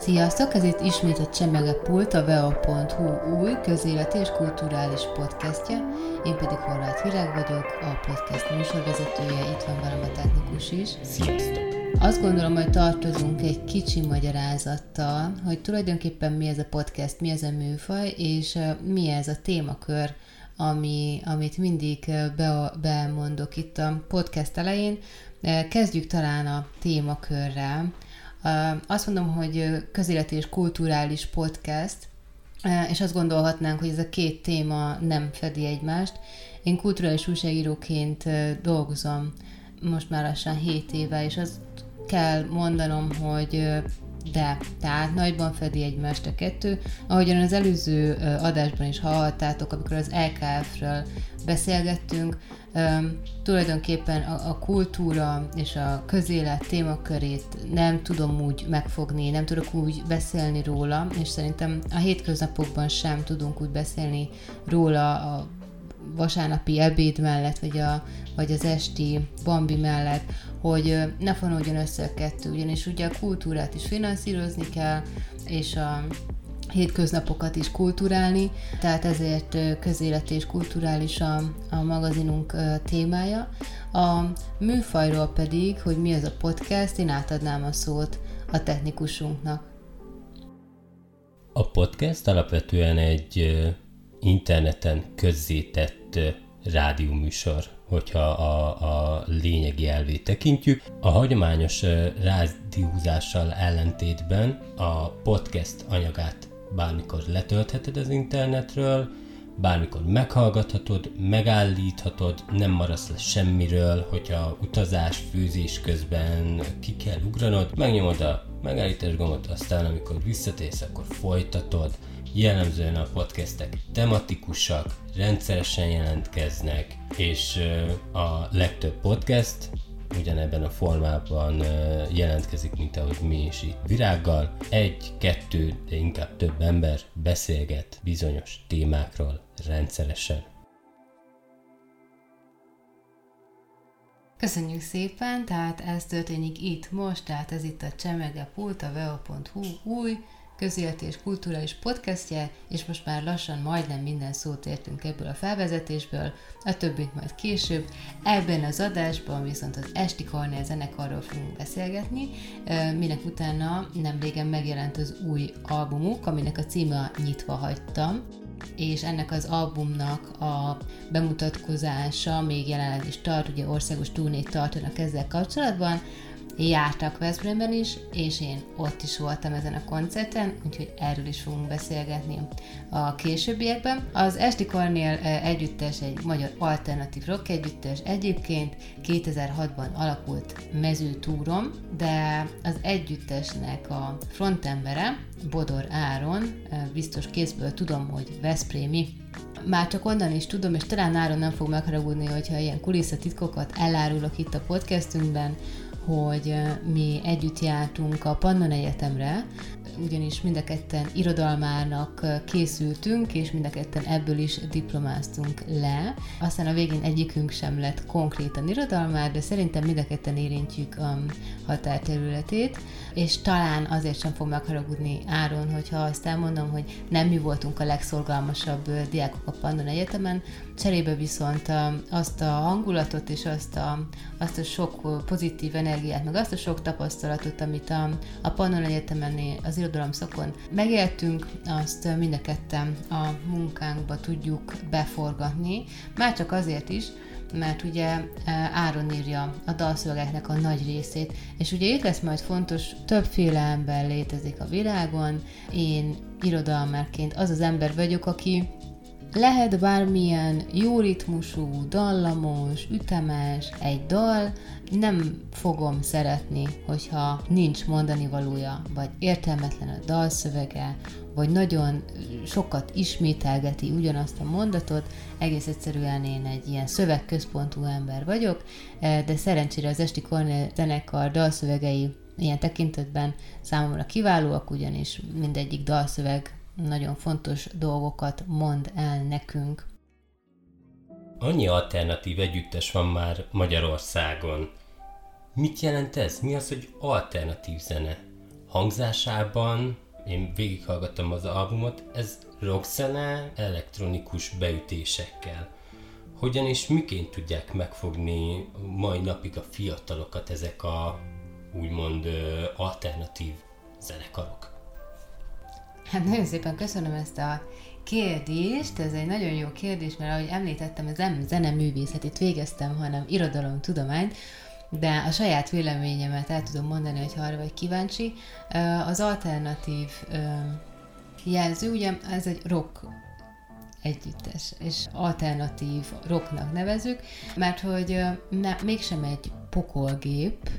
Sziasztok! Ez itt ismét a Csemege Pult, a veo.hu új közéleti és kulturális podcastja. Én pedig Horváth Virág vagyok, a podcast műsorvezetője, itt van velem a technikus is. Sziasztok! Azt gondolom, hogy tartozunk egy kicsi magyarázattal, hogy tulajdonképpen mi ez a podcast, mi ez a műfaj, és mi ez a témakör, ami, amit mindig be, bemondok itt a podcast elején. Kezdjük talán a témakörrel. Azt mondom, hogy közéleti és kulturális podcast, és azt gondolhatnánk, hogy ez a két téma nem fedi egymást. Én kulturális újságíróként dolgozom most már lassan 7 éve, és azt kell mondanom, hogy de, tehát nagyban fedi egymást a kettő. Ahogyan az előző adásban is hallhattátok, amikor az LKF-ről beszélgettünk, tulajdonképpen a, a kultúra és a közélet témakörét nem tudom úgy megfogni, nem tudok úgy beszélni róla, és szerintem a hétköznapokban sem tudunk úgy beszélni róla a vasárnapi ebéd mellett, vagy, a, vagy az esti bambi mellett, hogy ne fonódjon össze a kettő, ugyanis ugye a kultúrát is finanszírozni kell, és a hétköznapokat is kulturálni, tehát ezért közéleti és kulturális a, a magazinunk témája. A műfajról pedig, hogy mi ez a podcast, én átadnám a szót a technikusunknak. A podcast alapvetően egy interneten közzétett rádióműsor, hogyha a, a lényegi elvét tekintjük. A hagyományos rádiózással ellentétben a podcast anyagát bármikor letöltheted az internetről, bármikor meghallgathatod, megállíthatod, nem maradsz le semmiről, hogyha utazás, főzés közben ki kell ugranod, megnyomod a megállítás gombot, aztán amikor visszatérsz, akkor folytatod, jellemzően a podcastek tematikusak, rendszeresen jelentkeznek, és a legtöbb podcast ugyanebben a formában jelentkezik, mint ahogy mi is itt virággal. Egy, kettő, de inkább több ember beszélget bizonyos témákról rendszeresen. Köszönjük szépen, tehát ez történik itt most, tehát ez itt a Csemege Pult, a veo.hu új közéleti és kulturális podcastje, és most már lassan majdnem minden szót értünk ebből a felvezetésből, a többit majd később. Ebben az adásban viszont az Esti Kornél zenekarról fogunk beszélgetni, minek utána nem régen megjelent az új albumuk, aminek a címe Nyitva hagytam, és ennek az albumnak a bemutatkozása még jelenleg is tart, ugye országos turnét tartanak ezzel kapcsolatban, jártak Veszprémben is, és én ott is voltam ezen a koncerten, úgyhogy erről is fogunk beszélgetni a későbbiekben. Az Esti Kornél együttes egy magyar alternatív rock együttes, egyébként 2006-ban alakult mezőtúrom, de az együttesnek a frontembere, Bodor Áron, biztos kézből tudom, hogy Veszprémi, már csak onnan is tudom, és talán Áron nem fog megharagudni, hogyha ilyen kulisszatitkokat elárulok itt a podcastünkben, hogy mi együtt jártunk a Pannon Egyetemre, ugyanis mind a ketten irodalmának készültünk, és mind a ketten ebből is diplomáztunk le. Aztán a végén egyikünk sem lett konkrétan irodalmár, de szerintem mind a ketten érintjük a határterületét, és talán azért sem fog megharagudni Áron, hogyha azt elmondom, hogy nem mi voltunk a legszorgalmasabb diákok a Pannon Egyetemen, cserébe viszont azt a hangulatot és azt a, azt a sok pozitív energiát, meg azt a sok tapasztalatot, amit a, a Pannon Egyetemen az irodalom szakon megéltünk, azt mind a ketten a munkánkba tudjuk beforgatni, már csak azért is, mert ugye Áron írja a dalszövegeknek a nagy részét, és ugye itt lesz majd fontos, többféle ember létezik a világon, én irodalmerként az az ember vagyok, aki lehet bármilyen jó ritmusú, dallamos, ütemes egy dal, nem fogom szeretni, hogyha nincs mondani valója, vagy értelmetlen a dalszövege, vagy nagyon sokat ismételgeti ugyanazt a mondatot, egész egyszerűen én egy ilyen szövegközpontú ember vagyok, de szerencsére az Esti Kornél zenekar dalszövegei ilyen tekintetben számomra kiválóak, ugyanis mindegyik dalszöveg nagyon fontos dolgokat mond el nekünk. annyi alternatív együttes van már Magyarországon. Mit jelent ez? Mi az, hogy alternatív zene? Hangzásában, én végighallgattam az albumot, ez rockzene elektronikus beütésekkel. Hogyan és miként tudják megfogni mai napig a fiatalokat ezek a úgymond alternatív zenekarok? Hát nagyon szépen köszönöm ezt a kérdést, ez egy nagyon jó kérdés, mert ahogy említettem, ez nem zeneművészetit végeztem, hanem irodalomtudományt, de a saját véleményemet el tudom mondani, hogy arra vagy kíváncsi. Az alternatív jelző, ugye ez egy rock együttes, és alternatív rocknak nevezük, mert hogy ne, mégsem egy pokolgép,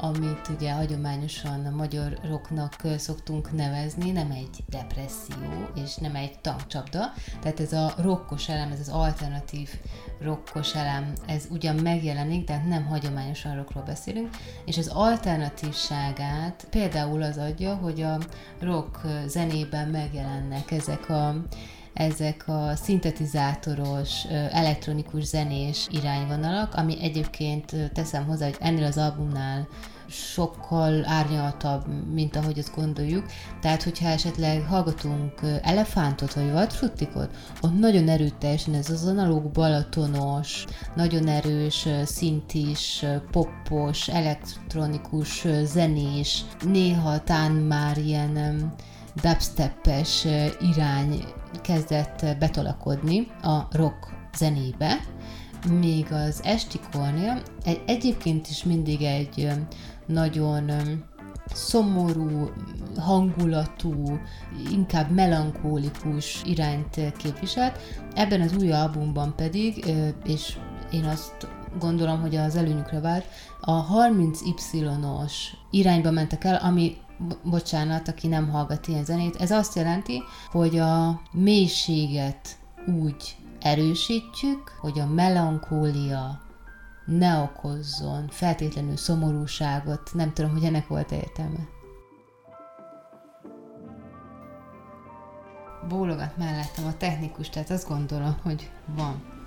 amit ugye hagyományosan a magyar rocknak szoktunk nevezni, nem egy depresszió, és nem egy tankcsapda. Tehát ez a rokkos elem, ez az alternatív rokkos elem, ez ugyan megjelenik, de nem hagyományosan rockról beszélünk, és az alternatívságát például az adja, hogy a rock zenében megjelennek ezek a ezek a szintetizátoros, elektronikus zenés irányvonalak, ami egyébként teszem hozzá, hogy ennél az albumnál sokkal árnyaltabb, mint ahogy azt gondoljuk. Tehát, hogyha esetleg hallgatunk elefántot vagy vadfruttikot, ott nagyon erőteljesen ez az analóg balatonos, nagyon erős, szintis, poppos, elektronikus, zenés, néha tán már ilyen dubstepes irány kezdett betolakodni a rock zenébe, még az esti kornél egy, egyébként is mindig egy nagyon szomorú, hangulatú, inkább melankólikus irányt képviselt. Ebben az új albumban pedig, és én azt gondolom, hogy az előnyükre vált, a 30Y-os irányba mentek el, ami bocsánat, aki nem hallgat ilyen zenét, ez azt jelenti, hogy a mélységet úgy erősítjük, hogy a melankólia ne okozzon feltétlenül szomorúságot. Nem tudom, hogy ennek volt értelme. Bólogat mellettem a technikus, tehát azt gondolom, hogy van.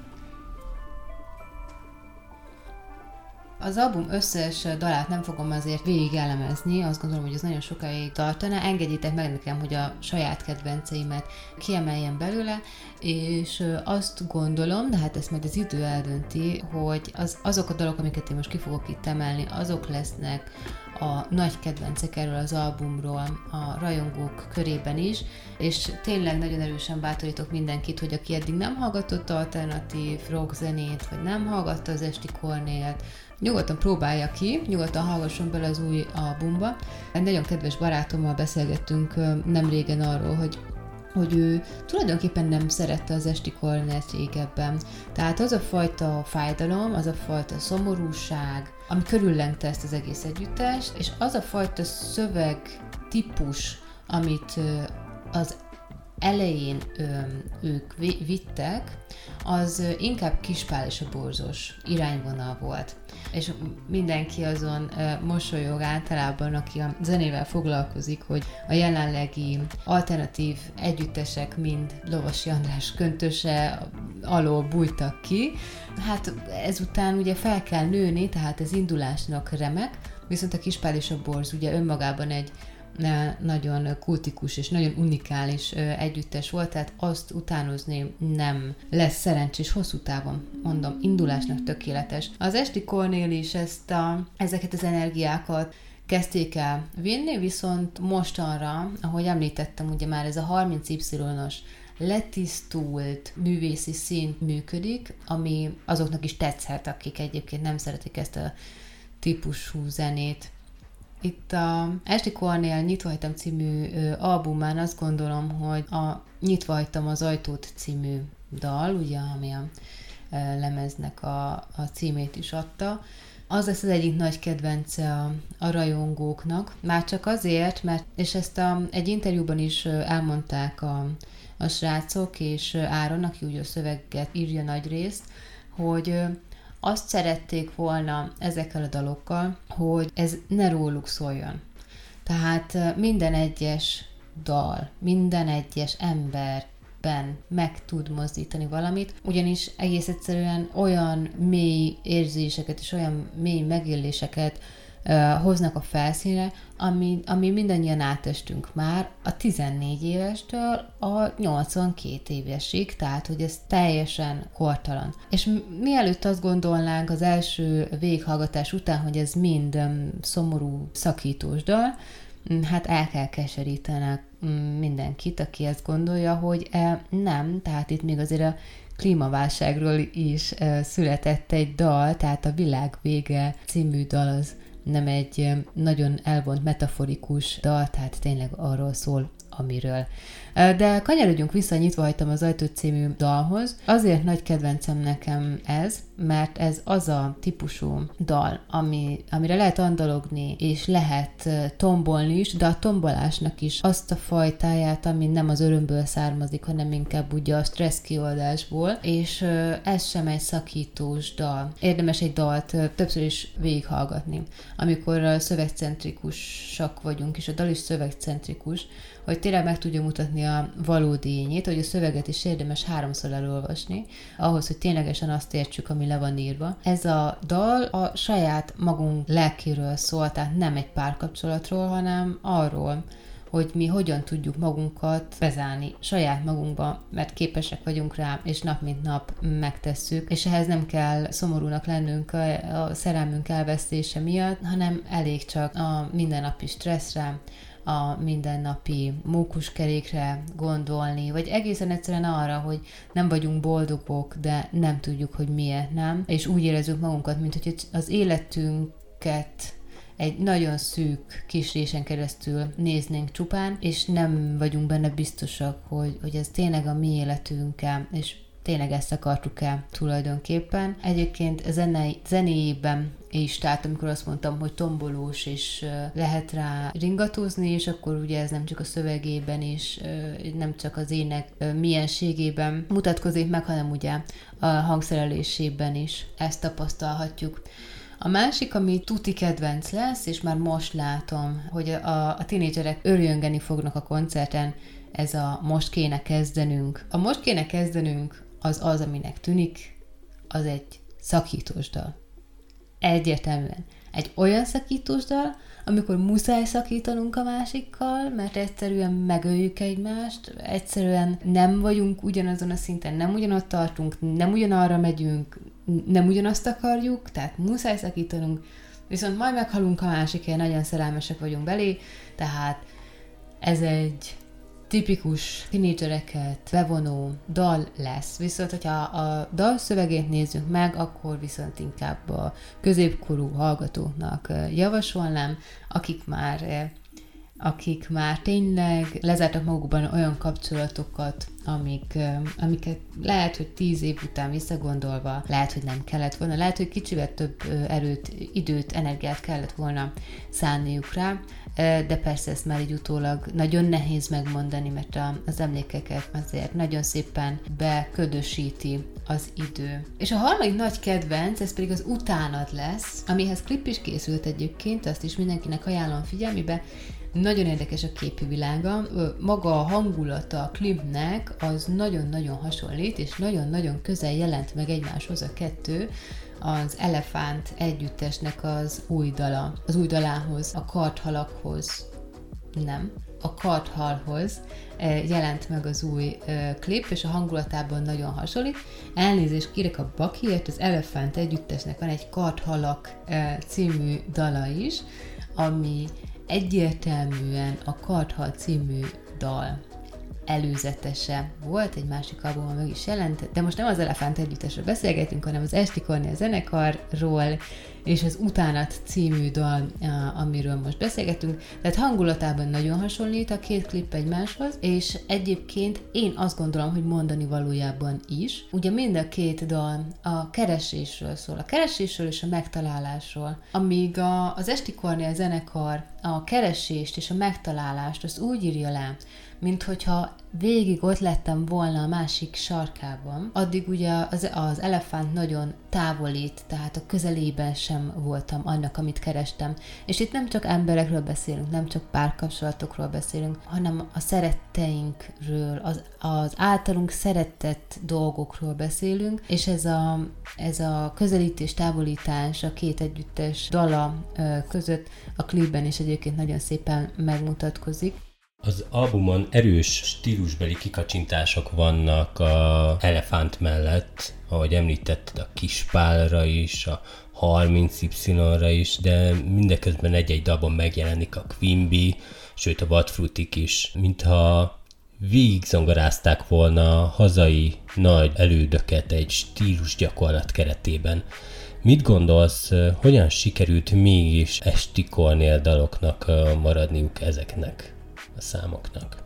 Az album összes dalát nem fogom azért végig elemezni, azt gondolom, hogy ez nagyon sokáig tartana. Engedjétek meg nekem, hogy a saját kedvenceimet kiemeljem belőle, és azt gondolom, de hát ezt majd az idő eldönti, hogy az, azok a dalok, amiket én most ki fogok itt emelni, azok lesznek a nagy kedvencek erről az albumról a rajongók körében is, és tényleg nagyon erősen bátorítok mindenkit, hogy aki eddig nem hallgatott alternatív rock zenét, vagy nem hallgatta az Esti Kornélt, nyugodtan próbálja ki, nyugodtan hallgasson bele az új albumba. Egy nagyon kedves barátommal beszélgettünk nem régen arról, hogy hogy ő tulajdonképpen nem szerette az esti kornet régebben. Tehát az a fajta fájdalom, az a fajta szomorúság, ami körüllengte ezt az egész együttest, és az a fajta szöveg típus, amit az elején ők vittek, az inkább kispál és a borzos irányvonal volt. És mindenki azon mosolyog általában, aki a zenével foglalkozik, hogy a jelenlegi alternatív együttesek mind Lovasi András köntöse alól bújtak ki. Hát ezután ugye fel kell nőni, tehát ez indulásnak remek, viszont a kispál és a borz ugye önmagában egy nagyon kultikus és nagyon unikális együttes volt, tehát azt utánozni nem lesz szerencsés hosszú távon, mondom, indulásnak tökéletes. Az Esti Kornél is ezt a, ezeket az energiákat kezdték el vinni, viszont mostanra, ahogy említettem, ugye már ez a 30Y-os letisztult művészi szint működik, ami azoknak is tetszhet, akik egyébként nem szeretik ezt a típusú zenét. Itt a Esti Kornél Nyitva hagytam című albumán azt gondolom, hogy a Nyitva az ajtót című dal, ugye, ami a lemeznek a, a címét is adta, az lesz az egyik nagy kedvence a, a rajongóknak, már csak azért, mert, és ezt a, egy interjúban is elmondták a, a srácok, és Áron, aki ugye a szöveget írja nagy részt, hogy azt szerették volna ezekkel a dalokkal, hogy ez ne róluk szóljon. Tehát minden egyes dal, minden egyes ember emberben meg tud mozdítani valamit, ugyanis egész egyszerűen olyan mély érzéseket és olyan mély megéléseket hoznak a felszínre, ami, ami mindannyian átestünk már a 14 évestől a 82 évesig, tehát hogy ez teljesen kortalan. És mielőtt azt gondolnánk az első végighallgatás után, hogy ez mind szomorú szakítós dal, hát el kell keserítenek mindenkit, aki ezt gondolja, hogy e, nem, tehát itt még azért a klímaválságról is született egy dal, tehát a Világ vége című dal az nem egy nagyon elvont metaforikus dal, tehát tényleg arról szól, amiről. De kanyarodjunk vissza, nyitva hagytam az ajtót című dalhoz. Azért nagy kedvencem nekem ez, mert ez az a típusú dal, ami, amire lehet andalogni, és lehet tombolni is, de a tombolásnak is azt a fajtáját, ami nem az örömből származik, hanem inkább ugye a stressz kioldásból, és ez sem egy szakítós dal. Érdemes egy dalt többször is végighallgatni. Amikor szövegcentrikusak vagyunk, és a dal is szövegcentrikus, hogy tényleg meg tudja mutatni a valódi ényét, hogy a szöveget is érdemes háromszor elolvasni, ahhoz, hogy ténylegesen azt értsük, ami le van írva. Ez a dal a saját magunk lelkéről szól, tehát nem egy párkapcsolatról, hanem arról, hogy mi hogyan tudjuk magunkat bezárni saját magunkba, mert képesek vagyunk rá, és nap mint nap megtesszük, és ehhez nem kell szomorúnak lennünk a, a szerelmünk elvesztése miatt, hanem elég csak a mindennapi stresszre, a mindennapi mókuskerékre gondolni, vagy egészen egyszerűen arra, hogy nem vagyunk boldogok, de nem tudjuk, hogy miért nem, és úgy érezzük magunkat, mint hogy az életünket egy nagyon szűk kis résen keresztül néznénk csupán, és nem vagyunk benne biztosak, hogy, hogy ez tényleg a mi életünkkel, és tényleg ezt akartuk el tulajdonképpen. Egyébként zenei, zenéjében is, tehát amikor azt mondtam, hogy tombolós, és lehet rá ringatózni, és akkor ugye ez nem csak a szövegében is, nem csak az ének mienségében mutatkozik meg, hanem ugye a hangszerelésében is ezt tapasztalhatjuk. A másik, ami tuti kedvenc lesz, és már most látom, hogy a, a tinédzserek örjöngeni fognak a koncerten, ez a most kéne kezdenünk. A most kéne kezdenünk az az, aminek tűnik, az egy szakítós dal. Egyértelműen. Egy olyan szakítós dal, amikor muszáj szakítanunk a másikkal, mert egyszerűen megöljük egymást, egyszerűen nem vagyunk ugyanazon a szinten, nem ugyanott tartunk, nem ugyanarra megyünk, nem ugyanazt akarjuk, tehát muszáj szakítanunk, viszont majd meghalunk a másikért, nagyon szerelmesek vagyunk belé, tehát ez egy tipikus tinédzsereket bevonó dal lesz. Viszont, hogyha a dal szövegét nézzük meg, akkor viszont inkább a középkorú hallgatóknak javasolnám, akik már akik már tényleg lezártak magukban olyan kapcsolatokat, amik, amiket lehet, hogy tíz év után visszagondolva, lehet, hogy nem kellett volna, lehet, hogy kicsivel több erőt, időt, energiát kellett volna szánniuk rá, de persze ezt már így utólag nagyon nehéz megmondani, mert az emlékeket azért nagyon szépen beködösíti az idő. És a harmadik nagy kedvenc, ez pedig az utánad lesz, amihez klip is készült egyébként, azt is mindenkinek ajánlom figyelmébe, nagyon érdekes a képi világa. Maga a hangulata a klipnek az nagyon-nagyon hasonlít, és nagyon-nagyon közel jelent meg egymáshoz a kettő az Elefánt együttesnek az új dala, az új dalához, a karthalakhoz, nem, a karthalhoz jelent meg az új klip, és a hangulatában nagyon hasonlít. Elnézést kérek a Bakiért, az Elefánt együttesnek van egy karthalak című dala is, ami egyértelműen a Karthal című dal előzetese volt, egy másik albumon meg is jelent, de most nem az Elefánt együttesről beszélgetünk, hanem az Esti Kornél zenekarról, és az Utánat című dal, amiről most beszélgetünk, tehát hangulatában nagyon hasonlít a két klip egymáshoz, és egyébként én azt gondolom, hogy mondani valójában is. Ugye mind a két dal a keresésről szól, a keresésről és a megtalálásról. Amíg a, az Esti Kornél zenekar a keresést és a megtalálást azt úgy írja le, mint hogyha végig ott lettem volna a másik sarkában, addig ugye az, az elefánt nagyon távolít, tehát a közelében sem voltam annak, amit kerestem. És itt nem csak emberekről beszélünk, nem csak párkapcsolatokról beszélünk, hanem a szeretteinkről, az, az általunk szeretett dolgokról beszélünk, és ez a, ez a közelítés, távolítás a két együttes dala között a klipben is egyébként nagyon szépen megmutatkozik. Az albumon erős stílusbeli kikacsintások vannak a Elefánt mellett, ahogy említetted a Kispálra is, a 30Y-ra is, de mindeközben egy-egy dalban megjelenik a Quimby, sőt a Wadfrutik is, mintha végig zongorázták volna a hazai nagy elődöket egy stílus gyakorlat keretében. Mit gondolsz, hogyan sikerült mégis esti daloknak maradniuk ezeknek? A számoknak?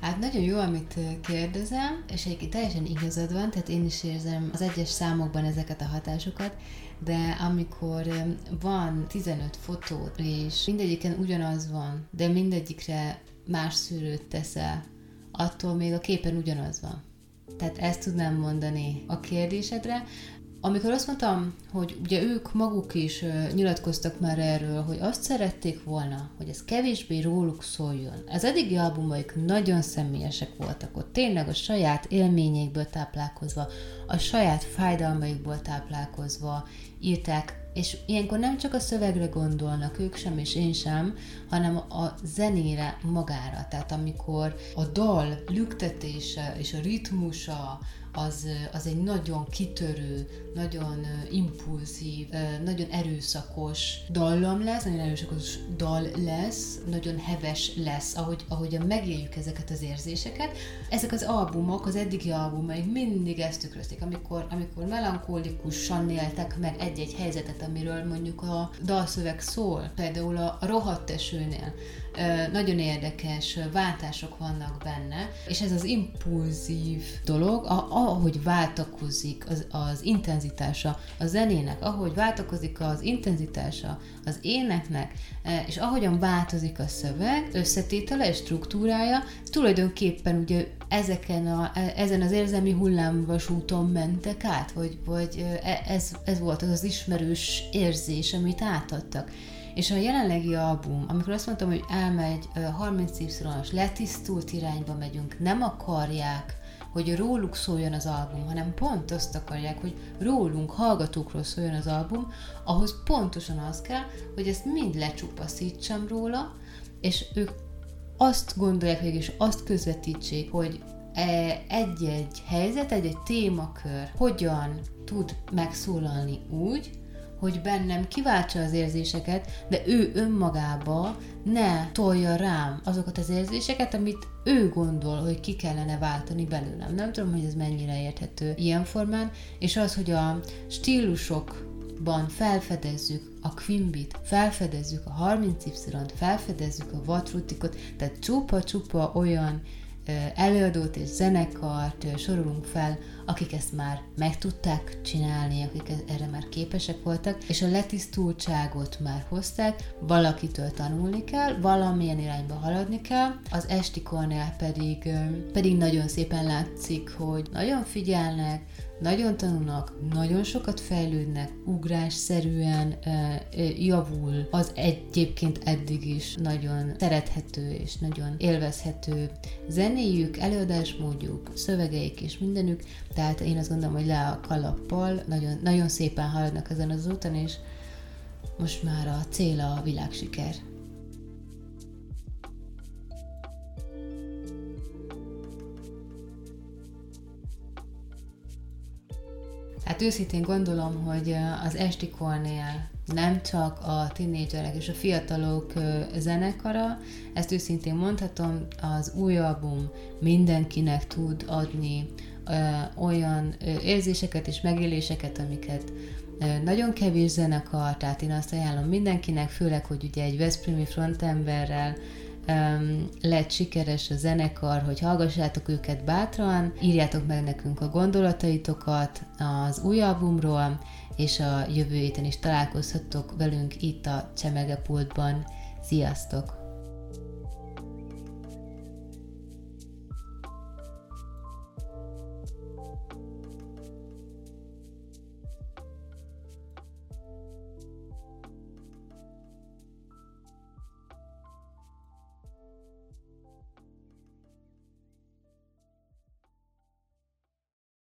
Hát nagyon jó, amit kérdezem, és egyébként teljesen igazad van, tehát én is érzem az egyes számokban ezeket a hatásokat, de amikor van 15 fotó, és mindegyiken ugyanaz van, de mindegyikre más szűrőt teszel, attól még a képen ugyanaz van. Tehát ezt tudnám mondani a kérdésedre. Amikor azt mondtam, hogy ugye ők maguk is nyilatkoztak már erről, hogy azt szerették volna, hogy ez kevésbé róluk szóljon. Az eddigi albumaik nagyon személyesek voltak ott, tényleg a saját élményeikből táplálkozva, a saját fájdalmaikból táplálkozva írták, és ilyenkor nem csak a szövegre gondolnak ők sem, és én sem, hanem a zenére magára. Tehát amikor a dal lüktetése és a ritmusa, az, az egy nagyon kitörő, nagyon impulzív, nagyon erőszakos dallam lesz, nagyon erőszakos dal lesz, nagyon heves lesz, ahogy, ahogyan megéljük ezeket az érzéseket. Ezek az albumok, az eddigi albumaik mindig ezt tükrözték, amikor, amikor melankólikusan éltek meg egy-egy helyzetet, amiről mondjuk a dalszöveg szól, például a, a rohadt esőnél, nagyon érdekes váltások vannak benne, és ez az impulzív dolog, ahogy váltakozik az, az intenzitása a zenének, ahogy váltakozik az intenzitása az éneknek, és ahogyan változik a szöveg, összetétele és struktúrája, tulajdonképpen ugye ezeken a, e, ezen az érzelmi hullámvasúton mentek át, vagy, vagy e, ez, ez volt az az ismerős érzés, amit átadtak. És a jelenlegi album, amikor azt mondtam, hogy elmegy 30 y letisztult irányba megyünk, nem akarják, hogy róluk szóljon az album, hanem pont azt akarják, hogy rólunk, hallgatókról szóljon az album, ahhoz pontosan az kell, hogy ezt mind lecsupaszítsam róla, és ők azt gondolják végig, és azt közvetítsék, hogy e, egy-egy helyzet, egy-egy témakör hogyan tud megszólalni úgy, hogy bennem kiváltsa az érzéseket, de ő önmagába ne tolja rám azokat az érzéseket, amit ő gondol, hogy ki kellene váltani belőlem. Nem tudom, hogy ez mennyire érthető ilyen formán, és az, hogy a stílusokban felfedezzük a Quimbit, felfedezzük a 30Y-t, felfedezzük a Vatrutikot, tehát csupa-csupa olyan előadót és zenekart sorolunk fel, akik ezt már meg tudták csinálni, akik erre már képesek voltak, és a letisztultságot már hozták, valakitől tanulni kell, valamilyen irányba haladni kell, az esti kornél pedig, pedig nagyon szépen látszik, hogy nagyon figyelnek, nagyon tanulnak, nagyon sokat fejlődnek, ugrásszerűen javul az egyébként eddig is nagyon szerethető és nagyon élvezhető zenéjük, előadásmódjuk, szövegeik és mindenük, tehát én azt gondolom, hogy le a kalappal, nagyon, nagyon szépen haladnak ezen az úton, és most már a cél a világsiker. Hát őszintén gondolom, hogy az Estikornél nem csak a tinédzserek és a fiatalok zenekara, ezt őszintén mondhatom, az új album mindenkinek tud adni olyan érzéseket és megéléseket, amiket nagyon kevés zenekar, tehát én azt ajánlom mindenkinek, főleg, hogy ugye egy Veszprémi frontemberrel um, lett sikeres a zenekar, hogy hallgassátok őket bátran, írjátok meg nekünk a gondolataitokat az új albumról, és a jövő héten is találkozhattok velünk itt a Csemegepultban. Sziasztok!